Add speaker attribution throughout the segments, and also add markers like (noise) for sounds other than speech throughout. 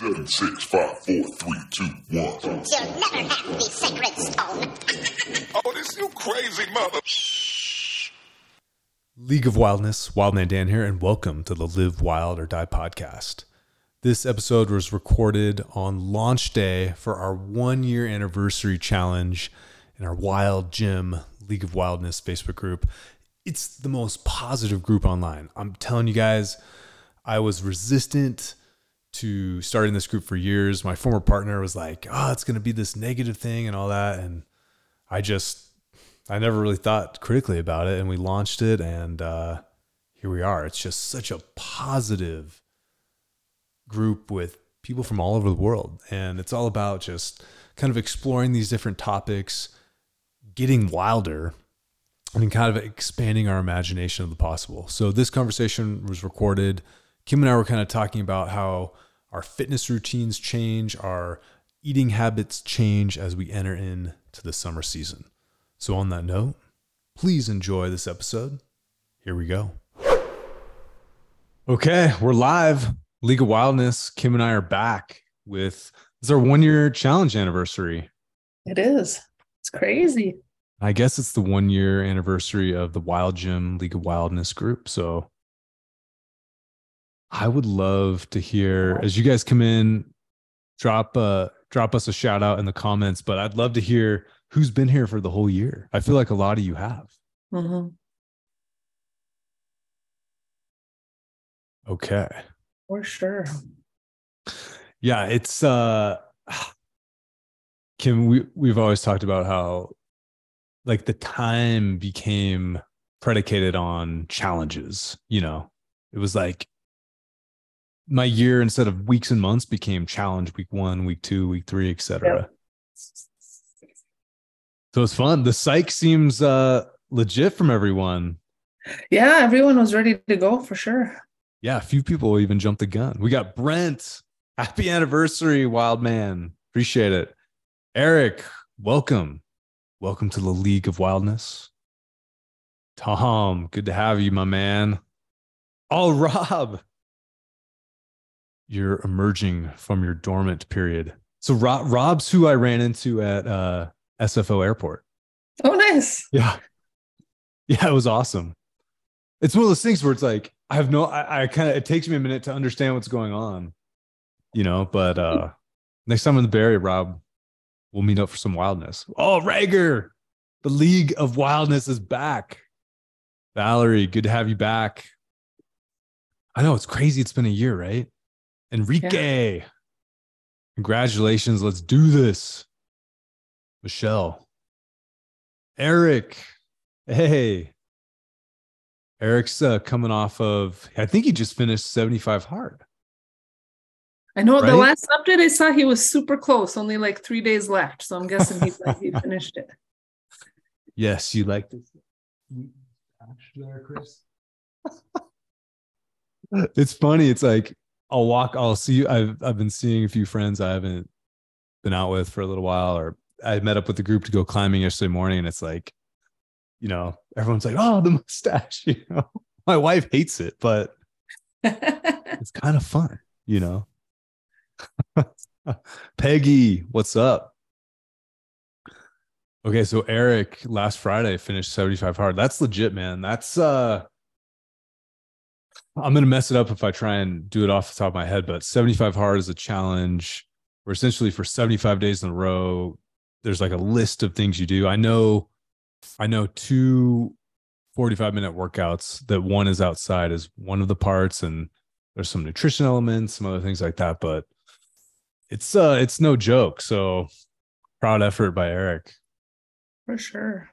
Speaker 1: Seven, six, five, four, three, two, one.
Speaker 2: You'll never have the sacred stone. (laughs)
Speaker 1: Oh, this you crazy mother.
Speaker 3: League of Wildness, Wildman Dan here, and welcome to the Live Wild or Die podcast. This episode was recorded on launch day for our one year anniversary challenge in our Wild Gym League of Wildness Facebook group. It's the most positive group online. I'm telling you guys, I was resistant to starting this group for years. My former partner was like, oh, it's going to be this negative thing and all that. And I just, I never really thought critically about it. And we launched it, and uh, here we are. It's just such a positive group with people from all over the world. And it's all about just kind of exploring these different topics, getting wilder, and kind of expanding our imagination of the possible. So this conversation was recorded. Kim and I were kind of talking about how our fitness routines change, our eating habits change as we enter into the summer season. So on that note, please enjoy this episode. Here we go. Okay, we're live. League of Wildness. Kim and I are back with it's our one year challenge anniversary.
Speaker 4: It is. It's crazy.
Speaker 3: I guess it's the one year anniversary of the Wild Gym League of Wildness group. So I would love to hear as you guys come in, drop a drop us a shout out in the comments. But I'd love to hear who's been here for the whole year. I feel like a lot of you have.
Speaker 4: hmm
Speaker 3: Okay.
Speaker 4: For sure.
Speaker 3: Yeah, it's uh Kim, we we've always talked about how like the time became predicated on challenges, you know. It was like my year instead of weeks and months became challenge week 1, week 2, week 3, etc. So it's fun. The psych seems uh legit from everyone.
Speaker 4: Yeah, everyone was ready to go for sure.
Speaker 3: Yeah, a few people even jumped the gun. We got Brent. Happy anniversary, wild man. Appreciate it. Eric, welcome. Welcome to the League of Wildness. Tom, good to have you, my man. Oh, (laughs) Rob. You're emerging from your dormant period. So Rob, Rob's who I ran into at uh, SFO Airport.
Speaker 4: Oh, nice.
Speaker 3: Yeah. Yeah, it was awesome. It's one of those things where it's like, I have no, I, I kind of, it takes me a minute to understand what's going on, you know, but uh next time in the Bay Area, Rob, we'll meet up for some wildness. Oh, Rager, the League of Wildness is back. Valerie, good to have you back. I know it's crazy. It's been a year, right? Enrique, congratulations. Let's do this. Michelle, Eric, hey, Eric's uh, coming off of, I think he just finished 75 hard.
Speaker 4: I know the last update I saw, he was super close, only like three days left. So I'm guessing he, he (laughs) finished it.
Speaker 3: Yes, you like this. there, Chris. it's funny. It's like I'll walk, I'll see you. I've I've been seeing a few friends I haven't been out with for a little while, or I met up with the group to go climbing yesterday morning, and it's like, you know, everyone's like, oh, the (laughs) mustache, (laughs) you know. My wife hates it, but (laughs) it's kind of fun, you know. Peggy, what's up? Okay, so Eric last Friday finished 75 hard. That's legit, man. That's uh I'm gonna mess it up if I try and do it off the top of my head, but 75 hard is a challenge where essentially for 75 days in a row, there's like a list of things you do. I know I know two 45 minute workouts that one is outside is one of the parts, and there's some nutrition elements, some other things like that, but it's uh it's no joke. So proud effort by Eric
Speaker 4: for sure.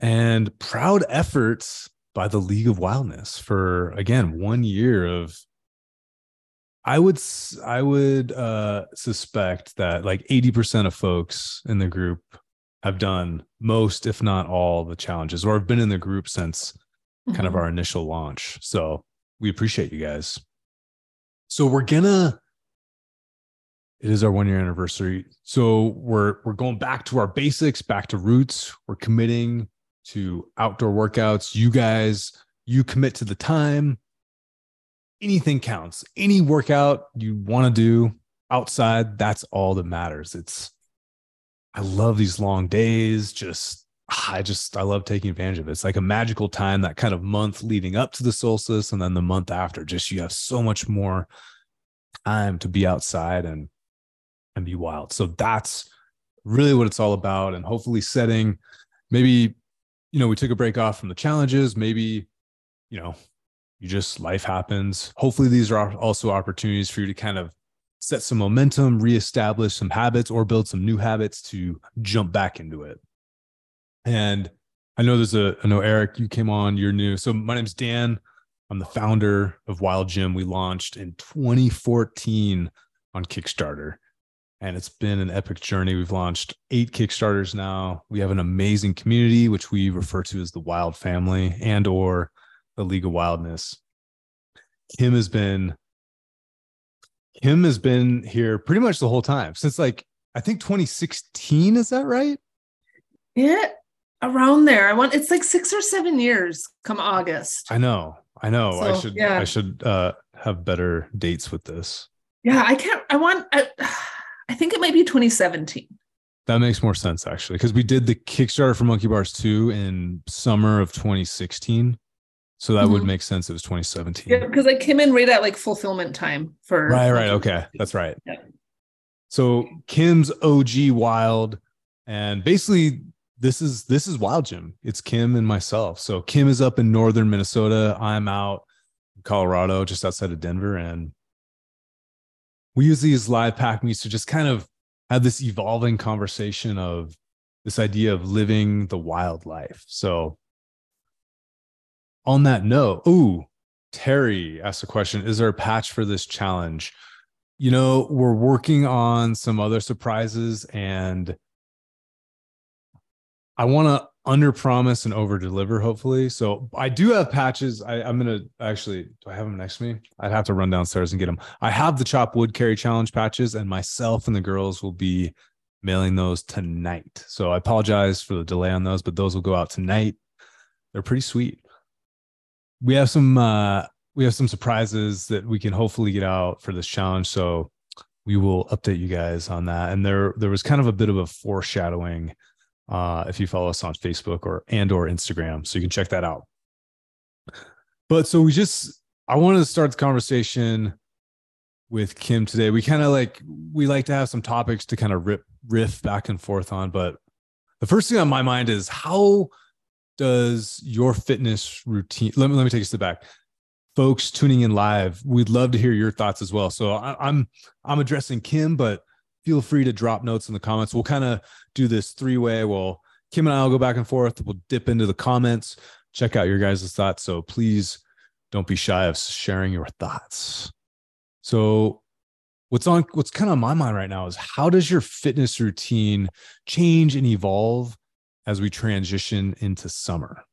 Speaker 3: and proud efforts by the League of Wildness for again one year of. I would I would uh, suspect that like eighty percent of folks in the group have done most, if not all, the challenges, or have been in the group since kind of
Speaker 4: Mhm.
Speaker 3: our initial launch. So we appreciate you guys. So we're gonna. It is our one year anniversary. So we're we're going back to our basics, back to roots. We're committing to outdoor workouts. You guys, you commit to the time. Anything counts. Any workout you want to do, outside, that's all that matters. It's, I love these long days. Just, I just, I love taking advantage of it. It's like a magical time, that kind of month leading up to the solstice. And then the month after, just you have so much more time to be outside and, and be wild. So that's really what it's all about. And hopefully setting maybe, you know, we took a break off from the challenges. Maybe, you know, you just life happens. Hopefully, these are also opportunities for you to kind of set some momentum, reestablish some habits, or build some new habits to jump back into it. And I know there's a, I know Eric, you came on, you're new. So my name's Dan. I'm the founder of Wild Gym. We launched in 2014 on Kickstarter. And it's been an epic journey. We've launched eight Kickstarters now. We have an amazing community, which we refer to as the Wild Family and or the League of Wildness. Kim has been Kim has been here pretty much the whole time since like I think 2016. Is that right?
Speaker 4: Yeah, around there. I want it's like six or seven years come August.
Speaker 3: I know. I know. I should
Speaker 4: yeah.
Speaker 3: I should uh have better dates with this.
Speaker 4: Yeah, I can't. I want. I, I think it might be 2017.
Speaker 3: That makes more sense actually, because we did the Kickstarter for Monkey Bars 2 in summer of 2016. So that would
Speaker 4: Mhm.
Speaker 3: make sense. It was 2017.
Speaker 4: Yeah, because I came in right at like fulfillment time for.
Speaker 3: Right, right. Okay. That's right.
Speaker 4: Yeah.
Speaker 3: So Kim's OG Wild. And basically this is this is Wild Gym. It's Kim and myself. So Kim is up in northern Minnesota. I'm out in Colorado, just outside of Denver. And we use these live pack meets to just kind of have this evolving conversation of this idea of living the wild life. So on that note, ooh, Terry asked a question Is there a patch for this challenge? You know, we're working on some other surprises and I want to under promise and over deliver, hopefully. So I do have patches. I, I'm going to actually, do I have them next to me? I'd have to run downstairs and get them. I have the chop wood carry challenge patches, and myself and the girls will be mailing those tonight. So I apologize for the delay on those, but those will go out tonight. They're pretty sweet we have some uh we have some surprises that we can hopefully get out for this challenge so we will update you guys on that and there there was kind of a bit of a foreshadowing uh if you follow us on facebook or and or instagram. So you can check that out. But so we just i wanted to start the conversation with kim today. We kind of like we like to have some topics to kind of rip riff back and forth on but the first thing on my mind is how does your fitness routine let me let me take a step back. Folks tuning in live we'd love to hear your thoughts as well. So I, i'm i'm addressing kim but feel free to drop notes in the comments. We'll kind of do this three way We'll kim and i'll go back and forth. We'll dip into the comments. Check out your guys' thoughts. So please don't be shy of sharing your thoughts. So what's on what's kind of on my mind right now is how does your fitness routine change and evolve as we transition into summer?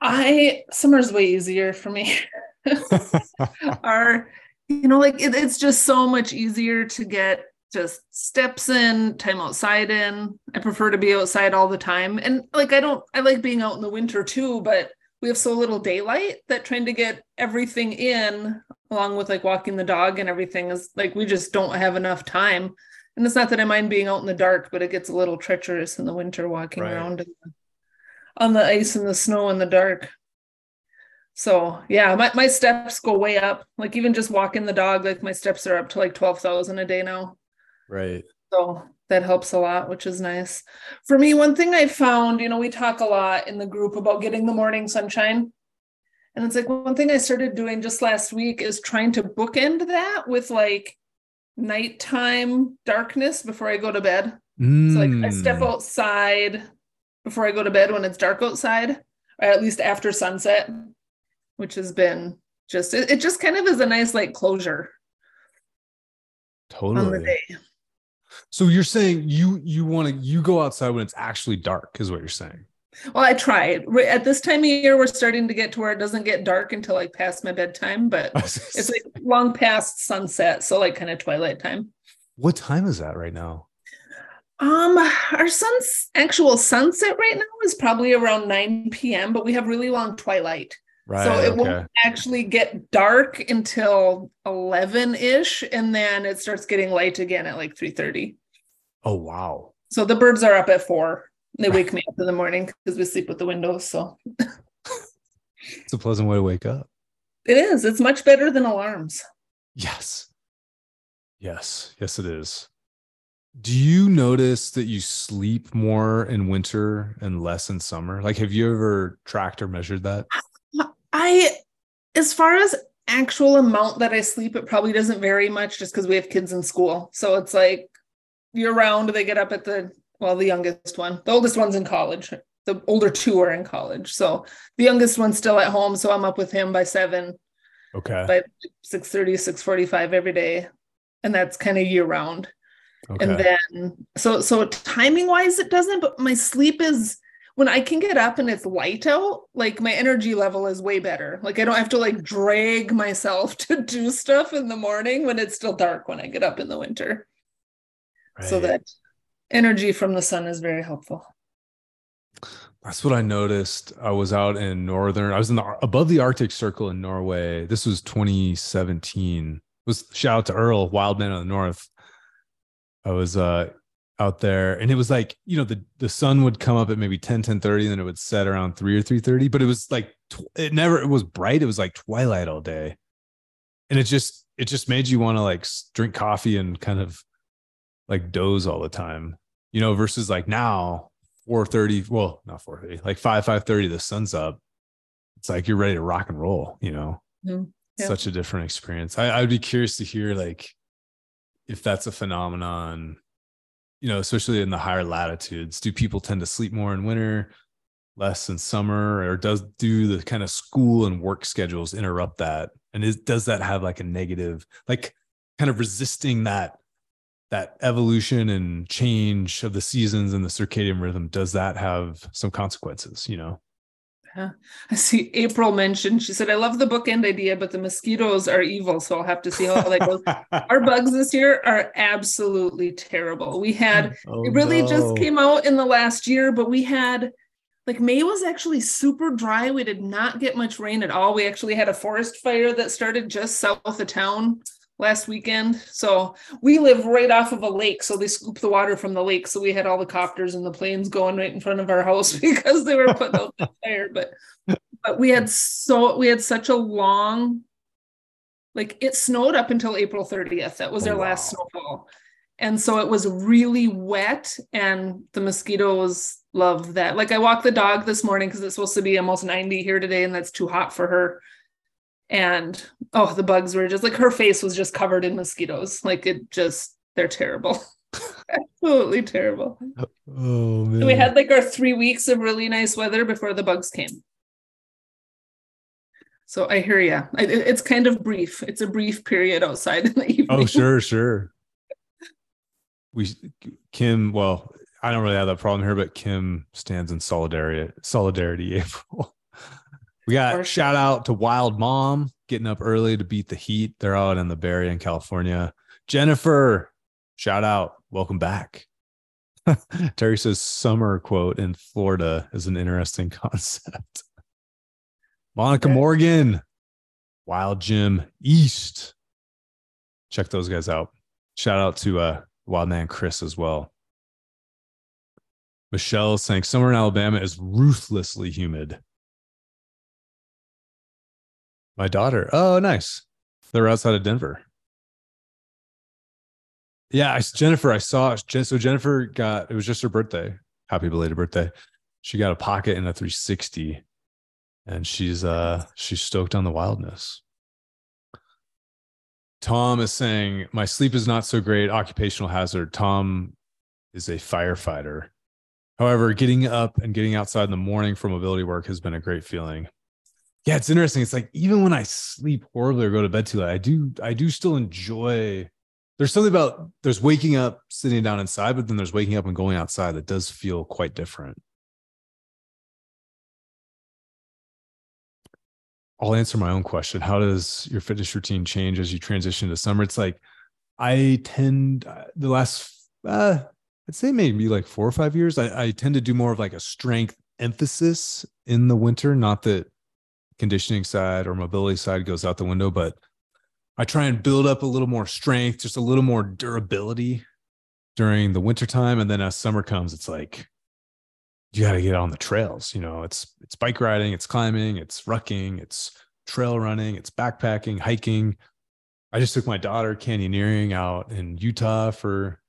Speaker 4: I summer's way easier for me. (laughs) Our, you know, like it, it's just so much easier to get just steps in, time outside in. I prefer to be outside all the time. And like I don't I like being out in the winter too, but we have so little daylight that trying to get everything in along with like walking the dog and everything is like we just don't have enough time. And it's not that I mind being out in the dark, but it gets a little treacherous in the winter walking
Speaker 3: Right.
Speaker 4: around the, on the ice and the snow in the dark. So yeah, my, my steps go way up. Like even just walking the dog, like my steps are up to like 12,000 a day now.
Speaker 3: right.
Speaker 4: So that helps a lot, which is nice. For me, one thing I found, you know, we talk a lot in the group about getting the morning sunshine. And it's like one thing I started doing just last week is trying to bookend that with like nighttime darkness before I go to bed. So like I step
Speaker 3: Mm,
Speaker 4: outside before I go to bed when it's dark outside, or at least after sunset, which has been just it, it just kind of is a nice like closure
Speaker 3: Totally. So you're saying you you want to you go outside when it's actually dark is what you're saying.
Speaker 4: Well, I tried. Right At this time of year, we're starting to get to where it doesn't get dark until like past my bedtime, but (laughs) it's like long past sunset, so like kind of twilight time.
Speaker 3: what time is that right now?
Speaker 4: Um, our sun's actual sunset right now is probably around 9 p.m., but we have really long twilight.
Speaker 3: Right.
Speaker 4: so it
Speaker 3: okay.
Speaker 4: won't actually get dark until 11-ish and then it starts getting light again at like 3:30.
Speaker 3: Oh wow.
Speaker 4: So the birds are up at 4. They (laughs) wake me up in the morning because we sleep with the windows, so
Speaker 3: It's a pleasant way to wake up.
Speaker 4: it is. It's much better than alarms.
Speaker 3: Yes. Yes. Yes, it is. Do you notice that you sleep more in winter and less in summer? Like, have you ever tracked or measured that?
Speaker 4: I, as far as actual amount that I sleep, it probably doesn't vary much just because we have kids in school. So it's like year round, they get up at the, well, the youngest one, the oldest one's in college. The older two are in college. So the youngest one's still at home. So I'm up with him by seven,
Speaker 3: Okay.
Speaker 4: by 6 645 every day. And that's kind of year round.
Speaker 3: Okay.
Speaker 4: And then so so timing wise it doesn't, but my sleep is when I can get up and it's light out, like my energy level is way better. Like I don't have to like drag myself (laughs) to do stuff in the morning when it's still dark when I get up in the winter. So that energy from the sun is very helpful.
Speaker 3: That's what I noticed. I was out in northern. I was in the above the Arctic Circle in Norway. This was 2017. It was shout out to Earl, Wild Man of the North. I was uh out there and it was like, you know, the the sun would come up at maybe 10, 10 30, and then it would set around 3 or 3 30. But it was like tw- it never it was bright. It was like twilight all day. And it just it just made you want to like drink coffee and kind of like doze all the time, you know, versus like now 4:30, well, not 4:30, like 5 5:30 the sun's up. It's like you're ready to rock and roll, you know.
Speaker 4: Mhm. Yeah.
Speaker 3: Such a different experience. I I'd be curious to hear like if that's a phenomenon, you know, especially in the higher latitudes. Do people tend to sleep more in winter, less in summer, or does do the kind of school and work schedules interrupt that? And is does that have like a negative, like kind of resisting that that evolution and change of the seasons and the circadian rhythm does that have some consequences you know
Speaker 4: I (laughs) see April mentioned, she said, I love the bookend idea, but the mosquitoes are evil. So I'll have to see how that goes. (laughs) Our bugs this year are absolutely terrible. We had (laughs)
Speaker 3: Oh,
Speaker 4: it really
Speaker 3: no.
Speaker 4: just came out in the last year, but we had like May was actually super dry. We did not get much rain at all. We actually had a forest fire that started just south of town last weekend. So we live right off of a lake. So they scoop the water from the lake. So we had all the copters and the planes going right in front of our house (laughs) because they were putting out the fire. But but we had so we had such a long like it snowed up until April 30th. That was
Speaker 3: Oh,
Speaker 4: our last snowfall. And so it was really wet and the mosquitoes love that. Like I walked the dog this morning because it's supposed to be almost 90 here today and that's too hot for her. And oh, the bugs were just like her face was just covered in mosquitoes. Like it just they're terrible. (laughs) Absolutely terrible.
Speaker 3: oh man
Speaker 4: We had like our three weeks of really nice weather before the bugs came. So I hear it- It's kind of brief. It's a brief period outside in the evening.
Speaker 3: oh (laughs) sure sure we kim well i don't really have that problem here but kim stands in solidarity solidarity (laughs) april we got
Speaker 4: sure.
Speaker 3: shout out to wild mom getting up early to beat the heat. They're out in the bay in california. Jennifer shout out. Welcome back. (laughs) Terry says summer quote in florida is an interesting (laughs) concept. Monica
Speaker 4: Yeah.
Speaker 3: morgan wild gym east. Check those guys out. Shout out to uh wild man chris as well. Michelle saying summer in alabama is ruthlessly humid my daughter oh nice they're outside of denver yeah I, jennifer i saw so jennifer got it was just her birthday happy belated birthday she got a pocket and a 360 and she's uh she's stoked on the wildness Tom is saying, My sleep is not so great. Occupational hazard. Tom is a firefighter. However, getting up and getting outside in the morning for mobility work has been a great feeling. Yeah, it's interesting. It's like even when I sleep horribly or go to bed too late, I do I do still enjoy there's something about there's waking up, sitting down inside, but then there's waking up and going outside that does feel quite different. I'll answer my own question. How does your fitness routine change as you transition to summer? It's like I tend uh, the last uh I'd say maybe like four or five years. I, I tend to do more of like a strength emphasis in the winter. Not that conditioning side or mobility side goes out the window, but I try and build up a little more strength, just a little more durability during the wintertime. And then as summer comes, it's like you got to get on the trails. You know, it's it's bike riding, it's climbing, it's rucking, it's trail running, it's backpacking, hiking. I just took my daughter canyoneering out in Utah for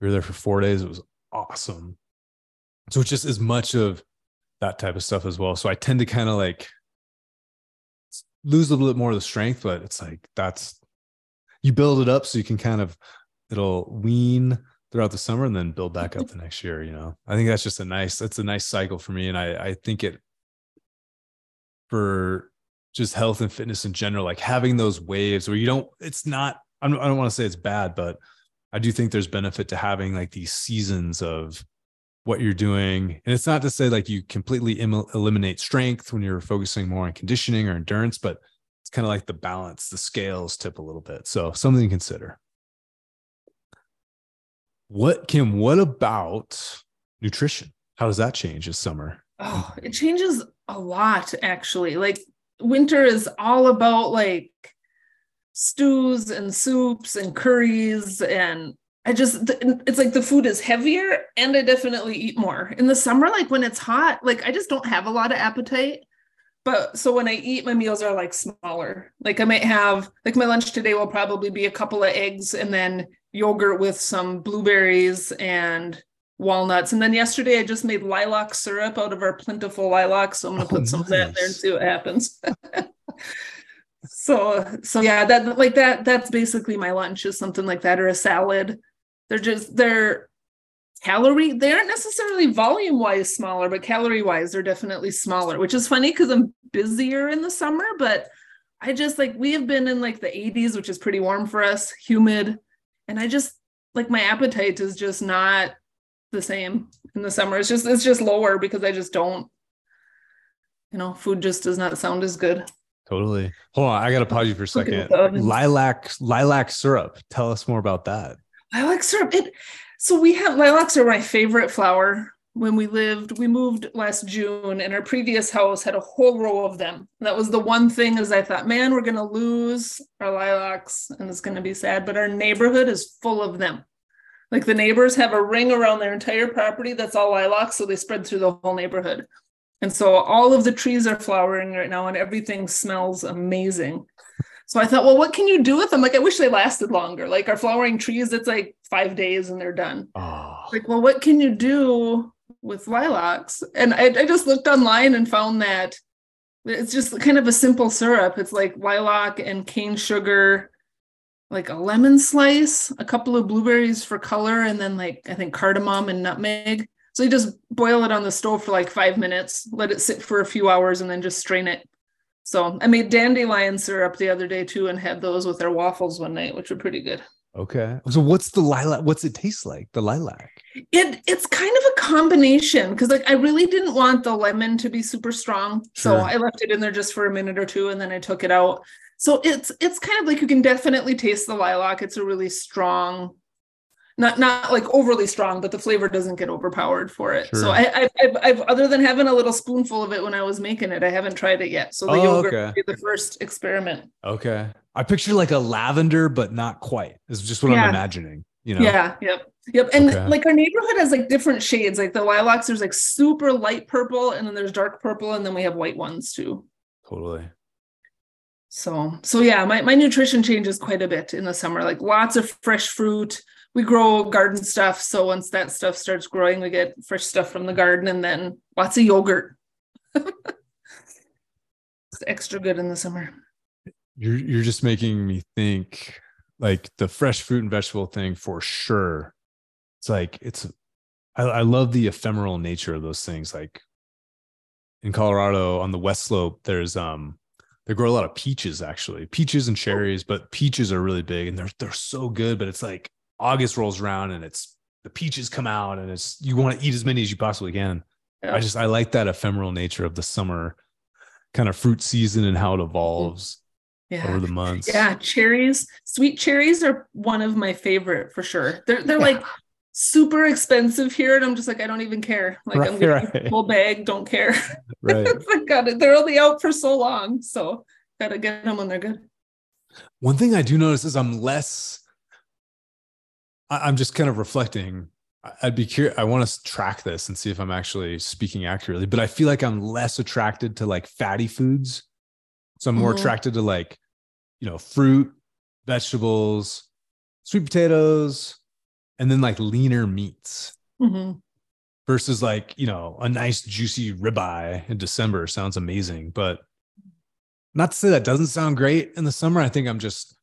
Speaker 3: we were there for four days. It was awesome. So it's just as much of that type of stuff as well. So I tend to kind of like lose a little bit more of the strength, but it's like that's you build it up so you can kind of it'll wean throughout the summer and then build back up mm-hmm. the next year. You know, I think that's just a nice that's a nice cycle for me, and I I think it for just health and fitness in general, like having those waves where you don't. It's not. I don't, I don't want to say it's bad, but I do think there's benefit to having like these seasons of what you're doing. And it's not to say like you completely Im- eliminate strength when you're focusing more on conditioning or endurance, but it's kind of like the balance, the scales tip a little bit. So something to consider. What Kim, what about nutrition? How does that change this summer?
Speaker 4: Oh, it changes a lot actually. Like winter is all about like stews and soups and curries and I just it's like the food is heavier and I definitely eat more. In the summer like when it's hot, like I just don't have a lot of appetite. But so when I eat my meals are like smaller. Like I might have like my lunch today will probably be a couple of eggs and then yogurt with some blueberries and walnuts. And then yesterday I just made lilac syrup out of our plentiful lilacs. So I'm gonna oh, put some nice. of that in there and see what happens. (laughs) so so yeah, that like that that's basically my lunch is something like that or a salad. They're just they're calorie they aren't necessarily volume wise smaller but calorie wise they're definitely smaller which is funny because i'm busier in the summer but i just like we have been in like the 80s which is pretty warm for us humid and i just like my appetite is just not the same in the summer. It's just it's just lower because i just don't you know food just does not sound as good.
Speaker 3: Totally. Hold on i gotta pause you for a second. lilac lilac syrup. Tell us more about that
Speaker 4: lilac syrup. It so we have lilacs are my favorite flower. When we lived we moved last june and our previous house had a whole row of them. That was the one thing as i thought man we're to lose our lilacs and it's to be sad but our neighborhood is full of them. Like the neighbors have a ring around their entire property that's all lilacs so they spread through the whole neighborhood. And so all of the trees are flowering right now and everything smells amazing so I thought, well, what can you do with them? Like, I wish they lasted longer. Like our flowering trees, it's like five days and they're done. Oh. Like, well, what can you do with lilacs? And I, I just looked online and found that it's just kind of a simple syrup. It's like lilac and cane sugar, like a lemon slice, a couple of blueberries for color, and then like I think cardamom and nutmeg. So you just boil it on the stove for like five minutes, let it sit for a few hours, and then just strain it so I made dandelion syrup the other day too and had those with our waffles one night, which were pretty good.
Speaker 3: Okay. So what's the lilac? What's it taste like? The lilac?
Speaker 4: It it's kind of a combination because like I really didn't want the lemon to be super strong. Sure. So I left it in there just for a minute or two and then I took it out. So it's it's kind of like you can definitely taste the lilac. It's a really strong not not like overly strong, but the flavor doesn't get overpowered for it. Sure. So I, I I've, other than having a little spoonful of it when I was making it, I haven't tried it yet. So the oh, yogurt okay. the first experiment.
Speaker 3: Okay, I picture like a lavender, but not quite. Is just what yeah. I'm imagining. You know?
Speaker 4: Yeah. Yep. Yep. And okay. like our neighborhood has like different shades. Like the lilacs, there's like super light purple, and then there's dark purple, and then we have white ones too.
Speaker 3: Totally.
Speaker 4: So so yeah, my my nutrition changes quite a bit in the summer. Like lots of fresh fruit we grow garden stuff. So once that stuff starts growing, we get fresh stuff from the garden and then lots of yogurt. (laughs) it's extra good in the summer.
Speaker 3: You're you're just making me think like the fresh fruit and vegetable thing for sure. It's like it's I, I love the ephemeral nature of those things. Like in Colorado on the west slope, there's um they grow a lot of peaches actually peaches and oh. cherries but peaches are really big and they're they're so good but it's like August rolls around and it's the peaches come out and it's you want to eat as many as you possibly can. Yeah. I just I like that ephemeral nature of the summer kind of fruit season and how it evolves yeah. over the months.
Speaker 4: Yeah, cherries, sweet cherries are one of my favorite for sure. They're they're yeah. like super expensive here, and I'm just like, I don't even care. Like I'm
Speaker 3: Right,
Speaker 4: getting
Speaker 3: right.
Speaker 4: a full bag, don't care. (laughs)
Speaker 3: Right.
Speaker 4: I got it. They're only out for so long, so gotta get them when they're good.
Speaker 3: One thing I do notice is I'm less. I- I'm just kind of reflecting. I- I'd be curious. I want to track this and see if I'm actually speaking accurately. But I feel like I'm less attracted to like fatty foods. So I'm more
Speaker 4: Mhm.
Speaker 3: attracted to like, you know, fruit, vegetables, sweet potatoes, and then like leaner meats
Speaker 4: Mhm.
Speaker 3: versus like you know a nice juicy ribeye in December sounds amazing, but not to say that doesn't sound great in the summer. I think I'm just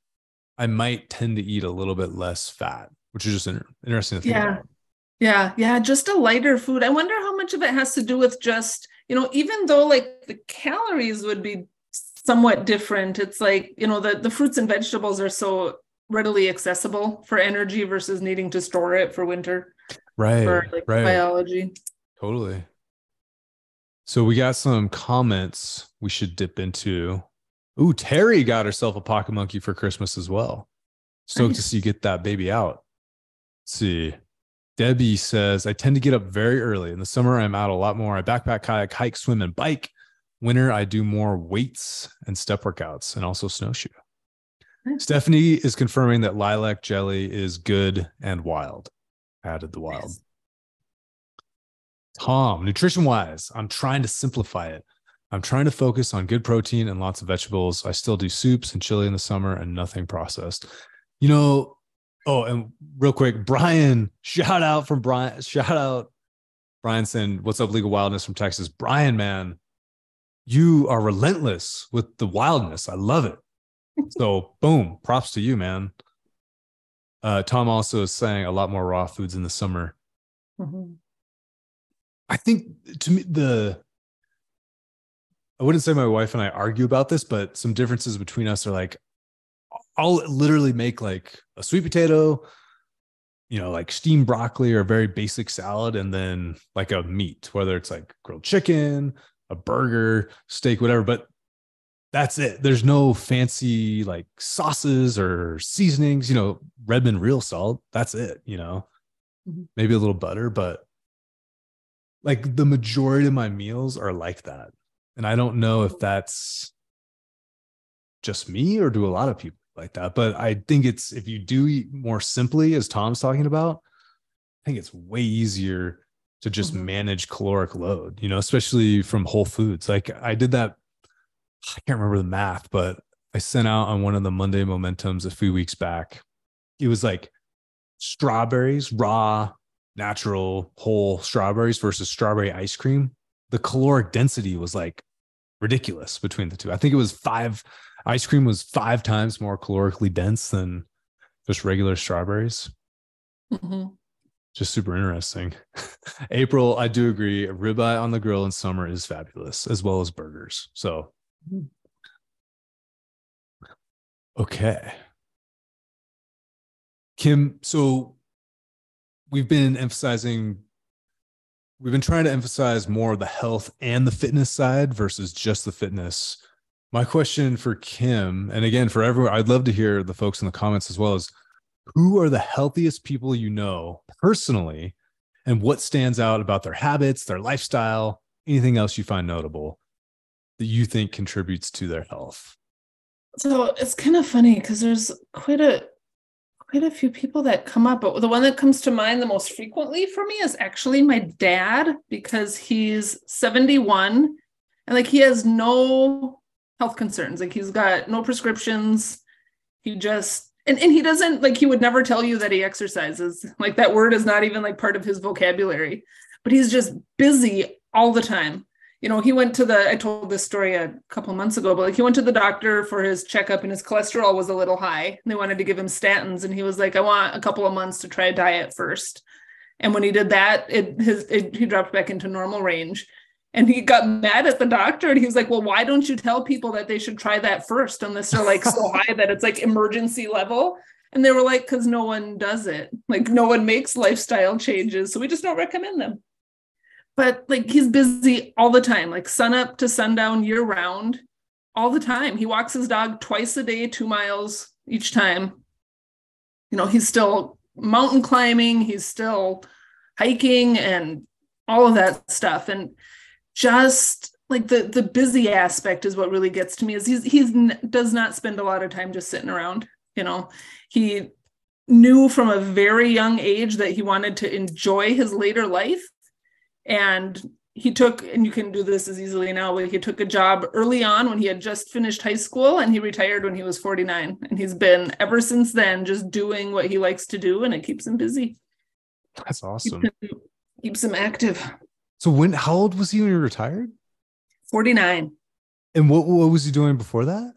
Speaker 3: I might tend to eat a little bit less fat, which is just inter- interesting to think
Speaker 4: Yeah.
Speaker 3: about.
Speaker 4: Yeah, yeah, just a lighter food. I wonder how much of it has to do with just, you know, even though like the calories would be somewhat different, it's like, you know, the, the fruits and vegetables are so readily accessible for energy versus needing to store it for winter
Speaker 3: Right,
Speaker 4: for like
Speaker 3: right,
Speaker 4: biology.
Speaker 3: totally. So we got some comments we should dip into. Ooh, Terry got herself a pocket monkey for Christmas as well. Stoked to (laughs) see you get that baby out. Let's see. Debbie says, I tend to get up very early. In the summer, I'm out a lot more. I backpack, kayak, hike, swim, and bike. Winter, I do more weights and step workouts and also snowshoe. Stephanie is confirming that lilac jelly is good and wild. Added the wild.
Speaker 4: Nice.
Speaker 3: Tom, nutrition wise, I'm trying to simplify it. I'm trying to focus on good protein and lots of vegetables. I still do soups and chili in the summer and nothing processed. You know, oh, and real quick, Brian, (laughs) shout out from Brian, shout out Brian What's up, League of Wildness from Texas? Brian, man, you are relentless with the wildness. I love it. So, boom, props to you, man. Uh, Tom also is saying a lot more raw foods in the summer.
Speaker 4: Mhm.
Speaker 3: I think to me the I wouldn't say my wife and I argue about this, but some differences between us are like I'll literally make like a sweet potato, you know, like steamed broccoli or a very basic salad, and then like a meat, whether it's like grilled chicken, a burger, steak, whatever. But that's it. There's no fancy like sauces or seasonings, you know, Redmond real salt. That's it, you know.
Speaker 4: Mhm.
Speaker 3: Maybe a little butter, but like the majority of my meals are like that. And I don't know if that's just me or do a lot of people like that. But I think it's if you do eat more simply, as Tom's talking about, I think it's way easier to just
Speaker 4: Mhm.
Speaker 3: manage caloric load, you know, especially from Whole Foods. Like I did that, I can't remember the math, but I sent out on one of the Monday Momentums a few weeks back. It was like strawberries, raw, natural, whole strawberries versus strawberry ice cream. The caloric density was like ridiculous between the two. I think it was five, ice cream was five times more calorically dense than just regular strawberries.
Speaker 4: Mhm.
Speaker 3: Just super interesting. (laughs) April, I do agree. A ribeye on the grill in summer is fabulous, as well as burgers. So. Okay. Kim, so we've been emphasizing, we've been trying to emphasize more the health and the fitness side versus just the fitness. My question for Kim, and again, for everyone, I'd love to hear the folks in the comments as well as who are the healthiest people you know personally and what stands out about their habits, their lifestyle, anything else you find notable that you think contributes to their health?
Speaker 4: So it's kind of funny because there's quite a quite a few people that come up, but the one that comes to mind the most frequently for me is actually my dad because he's 71 and like he has no health concerns. Like he's got no prescriptions. He just and, and he doesn't like he would never tell you that he exercises. Like that word is not even like part of his vocabulary. But he's just busy all the time you know, he went to the, I told this story a couple months ago, but like he went to the doctor for his checkup and his cholesterol was a little high. And they wanted to give him statins. And he was like, I want a couple of months to try a diet first. And when he did that, it his it, he dropped back into normal range. And he got mad at the doctor and he was like, Well, why don't you tell people that they should try that first unless they're like so high that it's like emergency level? And they were like, because no one does it. Like no one makes lifestyle changes. So we just don't recommend them but like he's busy all the time, like sun up to sundown year round, all the time. He walks his dog twice a day, two miles each time. You know, he's still mountain climbing, he's still hiking and all of that stuff. And just like the the busy aspect is what really gets to me is he's he's does not spend a lot of time just sitting around you know he knew from a very young age that he wanted to enjoy his later life and he took and you can do this as easily now but he took a job early on when he had just finished high school and he retired when he was 49 and he's been ever since then just doing what he likes to do and it keeps him busy.
Speaker 3: That's awesome.
Speaker 4: keeps him, keeps him active.
Speaker 3: So when how old was he when he retired?
Speaker 4: 49
Speaker 3: and what, what was he doing before that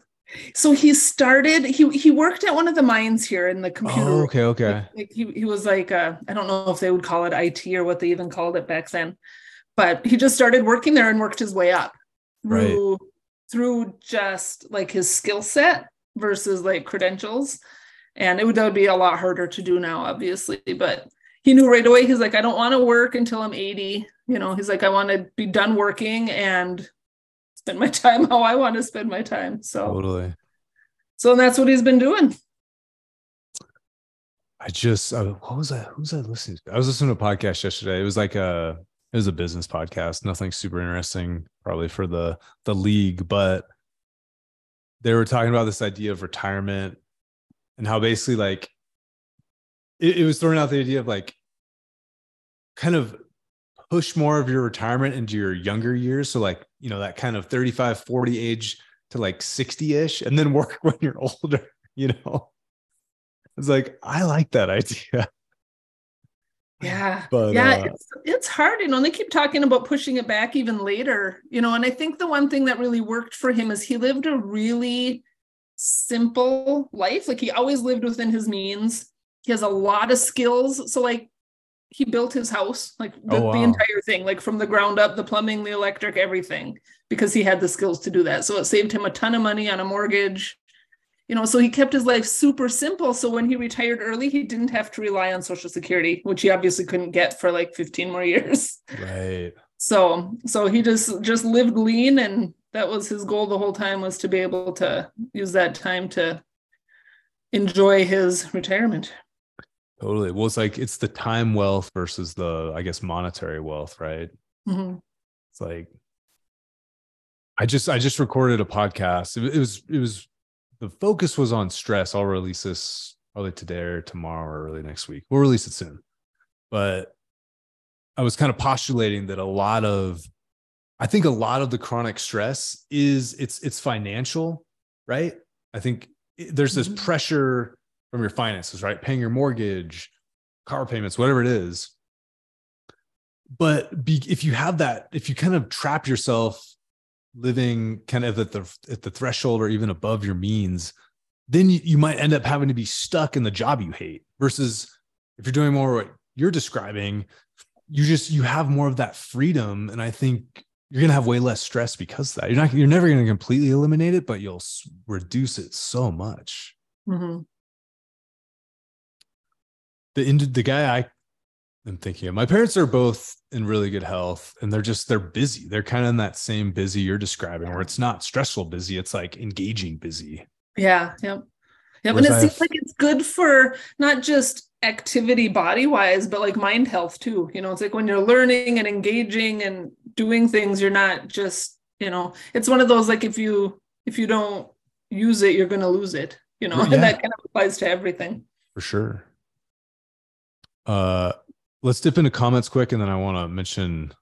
Speaker 4: so he started he he worked at one of the mines here in the computer
Speaker 3: oh, okay okay
Speaker 4: like, like he, he was like uh, i don't know if they would call it it or what they even called it back then but he just started working there and worked his way up through right. through just like his skill set versus like credentials and it would that would be a lot harder to do now obviously but he knew right away he's like i don't want to work until i'm 80 you know he's like i want to be done working and spend my time how i want to spend my time. So
Speaker 3: totally.
Speaker 4: so that's what he's been doing.
Speaker 3: I just uh, what was that who's i listening to? I was listening to a podcast yesterday. It was like a it was a business podcast. Nothing super interesting probably for the the league but they were talking about this idea of retirement and how basically like it, it was throwing out the idea of like kind of push more of your retirement into your younger years. So like you know that kind of 35 40 age to like 60ish and then (laughs) work when you're older you know? It's like i like that idea.
Speaker 4: Yeah. But yeah uh, it's, it's hard you know and they keep talking about pushing it back even later you know and i think the one thing that really worked for him is he lived a really simple life. Like he always lived within his means. He has a lot of skills. So like he built his house, like oh, the, oh, wow. the, entire thing, like from the ground up, the plumbing, the electric, everything, because he had the skills to do that. So it saved him a ton of money on a mortgage. You know, so he kept his life super simple. So when he retired early, he didn't have to rely on Social Security, which he obviously couldn't get for like 15 more (laughs) years.
Speaker 3: Right.
Speaker 4: So so he just just lived lean and that was his goal the whole time was to be able to use that time to enjoy his retirement.
Speaker 3: Totally. Well, it's like it's the time wealth versus the, I guess, monetary wealth, right? Mm-hmm. It's like I just I just recorded a podcast. It, it, was it was the focus was on stress. I'll release this probably today or tomorrow or early next week. We'll release it soon. But I was kind of postulating that a lot of I think a lot of the chronic stress is it's it's financial, right? I think there's this mm-hmm. pressure from your finances, right? Paying your mortgage, car payments, whatever it is. But be, if you have that, if you kind of trap yourself living kind of at the at the threshold or even above your means, then you, you might end up having to be stuck in the job you hate. Versus if you're doing more what you're describing, you just you have more of that freedom, and I think you're gonna have way less stress because of that. You're not you're never gonna completely eliminate it, but you'll reduce it so much. Mm-hmm the the guy I am thinking of, my parents are both in really good health and they're just they're busy. They're kind of in that same busy you're describing, where it's not stressful busy, it's like engaging busy.
Speaker 4: Yeah, yep. Yep. and it seems like it's good for not just activity body wise, but like mind health too. You know, it's like when you're learning and engaging and doing things, you're not just, you know, it's one of those like if you if you don't use it, you're gonna lose it, you know, (laughs) yeah. and that kind of applies to everything.
Speaker 3: For sure. Uh, let's dip into comments quick, and then I want to mention.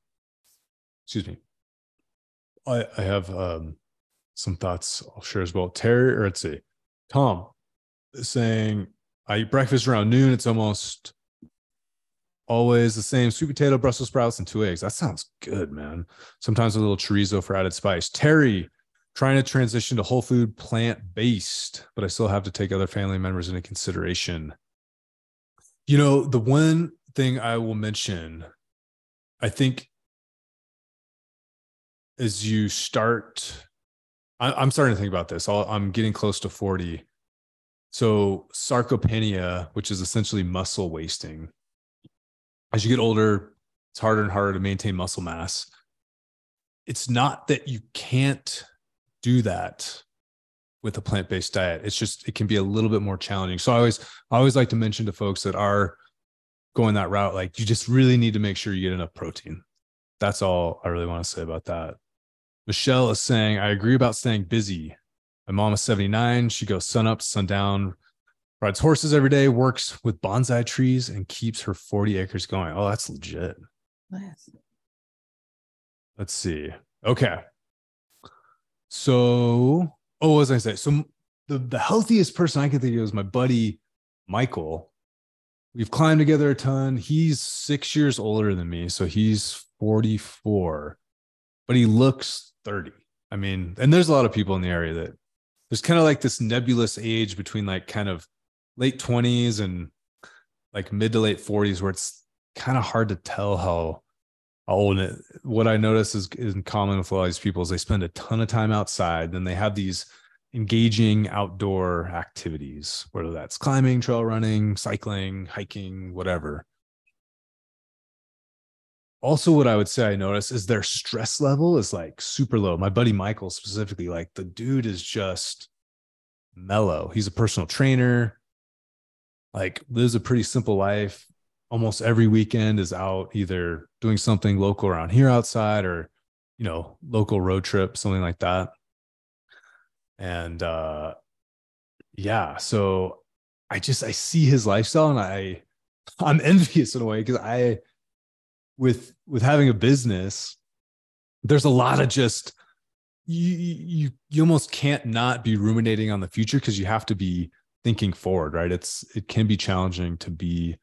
Speaker 3: Excuse me. I I have um, some thoughts I'll share as well. Terry, or let's see, Tom, saying I eat breakfast around noon. It's almost always the same sweet potato, Brussels sprouts, and two eggs. That sounds good, man. Sometimes a little chorizo for added spice. Terry, trying to transition to whole food plant based, but I still have to take other family members into consideration. You know, the one thing I will mention, I think, as you start, I, am starting to think about this. i I'm getting close to 40. So, sarcopenia, which is essentially muscle wasting, as you get older, it's harder and harder to maintain muscle mass. It's not that you can't do that. With a plant-based diet. It's just it can be a little bit more challenging. So I always I always like to mention to folks that are going that route, like you just really need to make sure you get enough protein. That's all I really want to say about that. Michelle is saying, I agree about staying busy. My mom is 79. She goes sun up, sundown, rides horses every day, works with bonsai trees, and keeps her 40 acres going. Oh, that's legit.
Speaker 4: Nice.
Speaker 3: Let's see. Okay. So, oh, was I say? So the, the healthiest person I can think of is my buddy Michael. We've climbed together a ton. He's six years older than me. So he's 44, but he looks 30. I mean, and there's a lot of people in the area that there's kind of like this nebulous age between like kind of late 20s and like mid to late 40s where it's kind of hard to tell how Oh, old it. What I notice is, is in common with a lot of these people is they spend a ton of time outside, then they have these engaging outdoor activities, whether that's climbing, trail running, cycling, hiking, whatever. Also, what I would say I notice is their stress level is like super low. My buddy Michael, specifically, like the dude is just mellow. He's a personal trainer, like lives a pretty simple life. Almost every weekend is out either doing something local around here outside or, you know, local road trip, something like that. And uh yeah, so I just I see his lifestyle and I (laughs) I'm envious in a way because I with with having a business, there's a lot of just you you you almost can't not be ruminating on the future because you have to be thinking forward, right? It's it can be challenging to be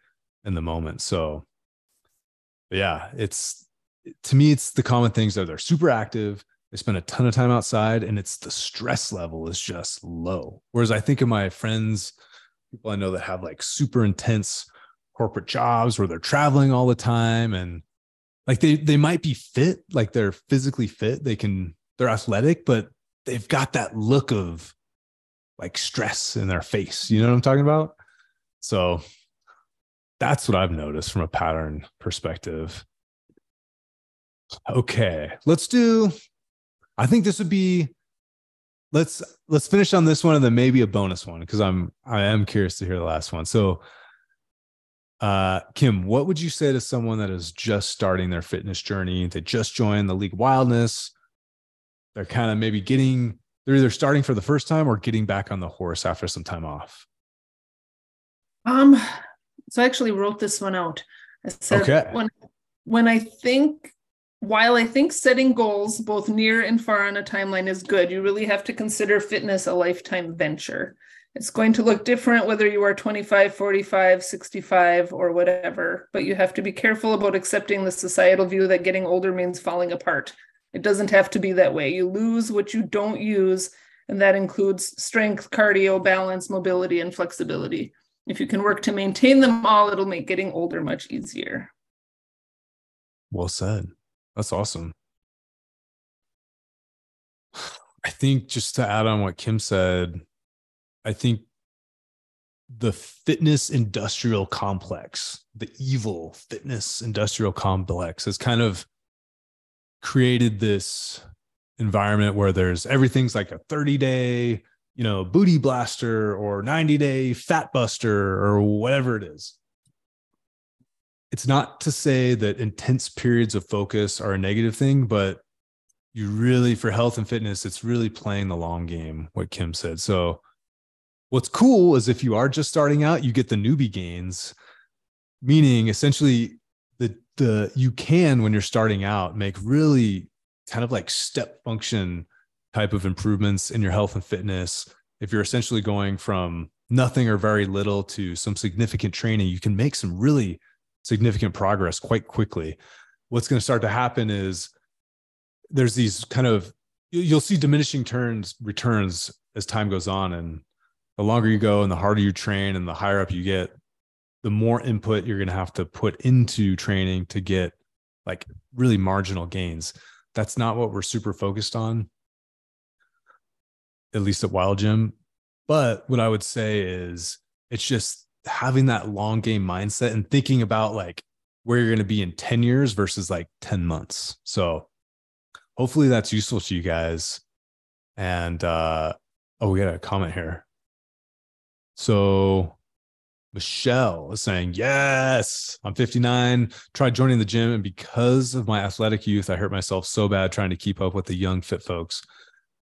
Speaker 3: in the moment. So yeah, it's to me, it's the common things that they're super active, they spend a ton of time outside, and it's the stress level is just low. Whereas I think of my friends, people I know that have like super intense corporate jobs where they're traveling all the time and like they they might be fit like they're physically fit they can they're athletic but they've got that look of like stress in their face you know what i'm talking about so that's what i've noticed from a pattern perspective okay let's do i think this would be let's let's finish on this one and then maybe a bonus one because i'm i am curious to hear the last one so uh, Kim, what would you say to someone that is just starting their fitness journey? They just joined the League Wildness. They're kind of maybe getting, they're either starting for the first time or getting back on the horse after some time off.
Speaker 4: Um, so I actually wrote this one out. I said
Speaker 3: Okay.
Speaker 4: when when I think while I think setting goals both near and far on a timeline is good, you really have to consider fitness a lifetime venture. It's going to look different whether you are 25, 45, 65, or whatever, but you have to be careful about accepting the societal view that getting older means falling apart. It doesn't have to be that way. You lose what you don't use, and that includes strength, cardio, balance, mobility, and flexibility. If you can work to maintain them all, it'll make getting older much easier.
Speaker 3: Well said. That's awesome. I think just to add on what Kim said, I think the fitness industrial complex, the evil fitness industrial complex has kind of created this environment where there's everything's like a 30 day, you know, booty blaster or 90 day fat buster or whatever it is. It's not to say that intense periods of focus are a negative thing, but you really, for health and fitness, it's really playing the long game, what Kim said. So, what's cool is if you are just starting out, you get the newbie gains, meaning essentially the the you can when you're starting out make really kind of like step function type of improvements in your health and fitness. If you're essentially going from nothing or very little to some significant training, you can make some really significant progress quite quickly. What's going to start to happen is there's these kind of you- you'll see diminishing turns returns as time goes on and the longer you go and the harder you train and the higher up you get the more input you're going to have to put into training to get like really marginal gains that's not what we're super focused on at least at wild gym but what i would say is it's just having that long game mindset and thinking about like where you're going to be in 10 years versus like 10 months so hopefully that's useful to you guys and uh Oh, we got a comment here. So Michelle is saying, Yes, I'm 59, tried joining the gym, and because of my athletic youth, I hurt myself so bad trying to keep up with the young, fit folks.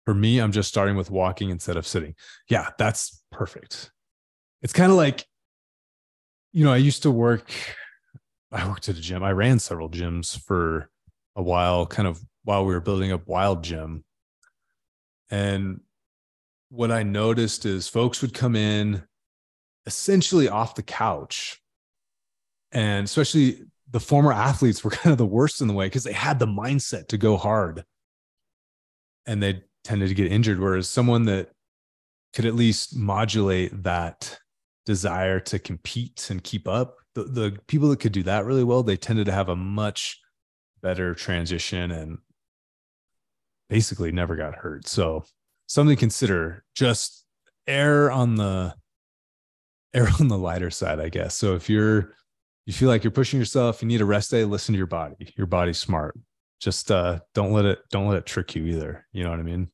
Speaker 3: For me, I'm just starting with walking instead of sitting. Yeah, that's perfect. It's kind of like, you know, I used to work, I worked at a gym. I ran several gyms for a while, kind of while we were building up Wild Gym. And what I noticed is folks would come in essentially off the couch. And especially the former athletes were (laughs) kind of the worst in the way because they had the mindset to go hard and they tended to get injured. Whereas someone that could at least modulate that desire to compete and keep up, the, the people that could do that really well, they tended to have a much better transition and basically never got hurt. So something to consider. Just err on the err on the lighter side, I guess. So if you're you feel like you're pushing yourself, you need a rest day, listen to your body. Your body's smart. Just uh don't let it don't let it trick you either. You know what I mean?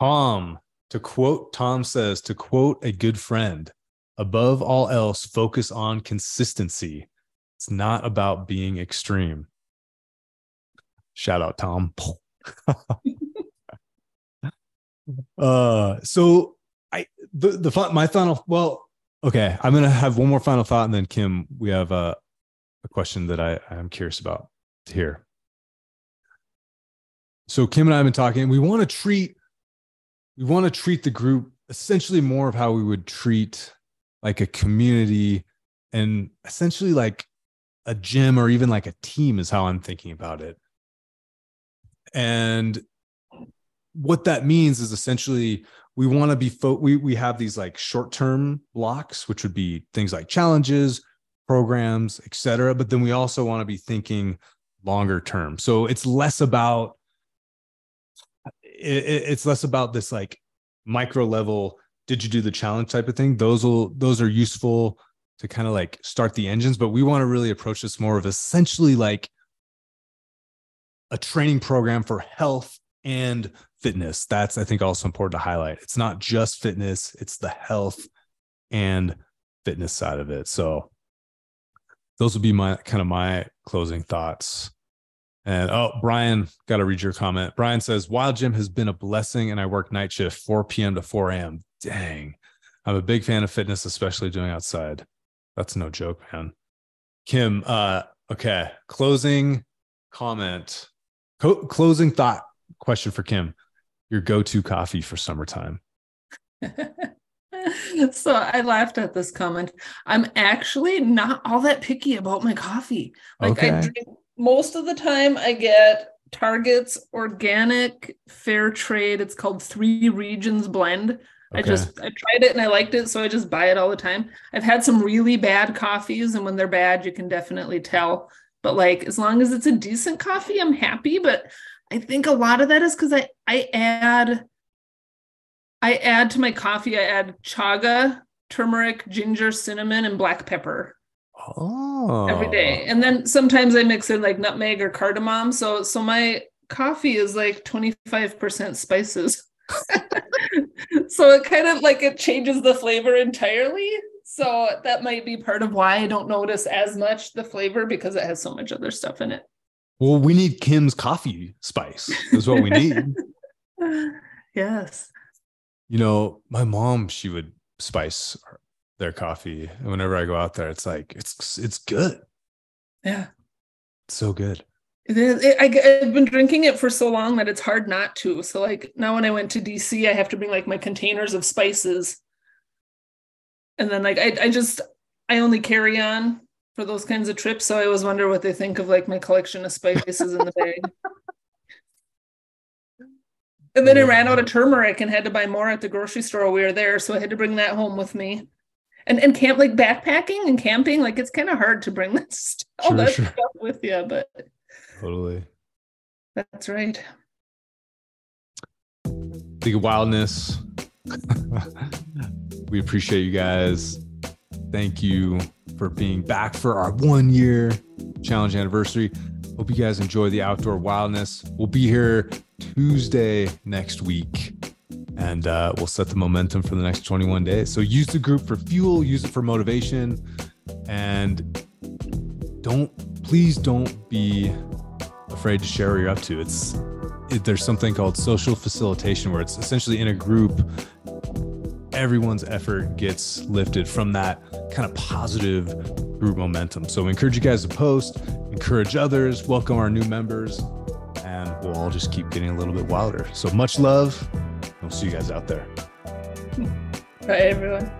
Speaker 3: Tom, to quote Tom says, to quote a good friend, above all else, focus on consistency. It's not about being extreme. Shout out, Tom. (laughs) uh, so I the the my final well, okay, I'm gonna have one more final thought, and then Kim, we have a, a question that I I'm curious about to hear. So Kim and I have been talking. We want to treat we want to treat the group essentially more of how we would treat like a community and essentially like a gym or even like a team is how I'm thinking about it. And what that means is essentially we want to be fo- we we have these like short-term blocks which would be things like challenges, programs, etc. but then we also want to be thinking longer term. So it's less about it, it's less about this like micro level did you do the challenge type of thing. Those will those are useful to kind of like start the engines but we want to really approach this more of essentially like a training program for health and fitness. That's i think also important to highlight. It's not just fitness it's the health and fitness side of it. So those would be my kind of my closing thoughts and oh, Brian, got to read your comment. Brian says, Wild Gym has been a blessing, and I work night shift 4 p.m. to 4 a.m. Dang. I'm a big fan of fitness, especially doing outside. That's no joke, man. Kim, uh, okay. Closing comment, Co- closing thought question for Kim. Your go to coffee for summertime. (laughs)
Speaker 4: so I laughed at this comment. I'm actually not all that picky about my coffee. Like
Speaker 3: Okay.
Speaker 4: I drink most of the time I get Target's organic fair trade. It's called Three Regions Blend. I just I tried it and I liked it, so I just buy it all the time. I've had some really bad coffees, and when they're bad, you can definitely tell. But like as long as it's a decent coffee, I'm happy. But I think a lot of that is because I I add I add to my coffee, I add chaga, turmeric, ginger, cinnamon, and black pepper
Speaker 3: Oh,
Speaker 4: every day. And then sometimes I mix in like nutmeg or cardamom. So so my coffee is like 25% spices. (laughs) so it kind of like it changes the flavor entirely. So that might be part of why I don't notice as much the flavor because it has so much other stuff in it.
Speaker 3: Well, we need Kim's coffee spice. Is what we need. (laughs) (laughs)
Speaker 4: yes.
Speaker 3: you know, my mom, she would spice their coffee. And whenever I go out there, it's like it's it's good.
Speaker 4: Yeah.
Speaker 3: It's so good.
Speaker 4: It is. It, I, I've been drinking it for so long that it's hard not to. So, like now, when I went to DC, I have to bring like my containers of spices, and then like I, I just I only carry on for those kinds of trips. So I always wonder what they think of like my collection of spices in the bag. (laughs) And then I ran out of turmeric and had to buy more at the grocery store we were there. So I had to bring that home with me. And and camp like backpacking and camping, like it's kind of hard to bring (laughs) that st- all that
Speaker 3: sure.
Speaker 4: stuff with you, but
Speaker 3: Totally.
Speaker 4: that's right.
Speaker 3: Of wildness. (laughs) we appreciate you guys. Thank you for being back for our one year challenge anniversary. Hope you guys enjoy the outdoor wildness. We'll be here Tuesday next week. And uh, we'll set the momentum for the next 21 days. So use the group for fuel, use it for motivation, and don't please don't be afraid to share what you're up to. It's it, there's something called social facilitation where it's essentially in a group everyone's effort gets lifted from that kind of positive group momentum. So we encourage you guys to post, encourage others, welcome our new members, and we'll all just keep getting a little bit wilder. So much love. We'll see you guys out there.
Speaker 4: Bye, everyone.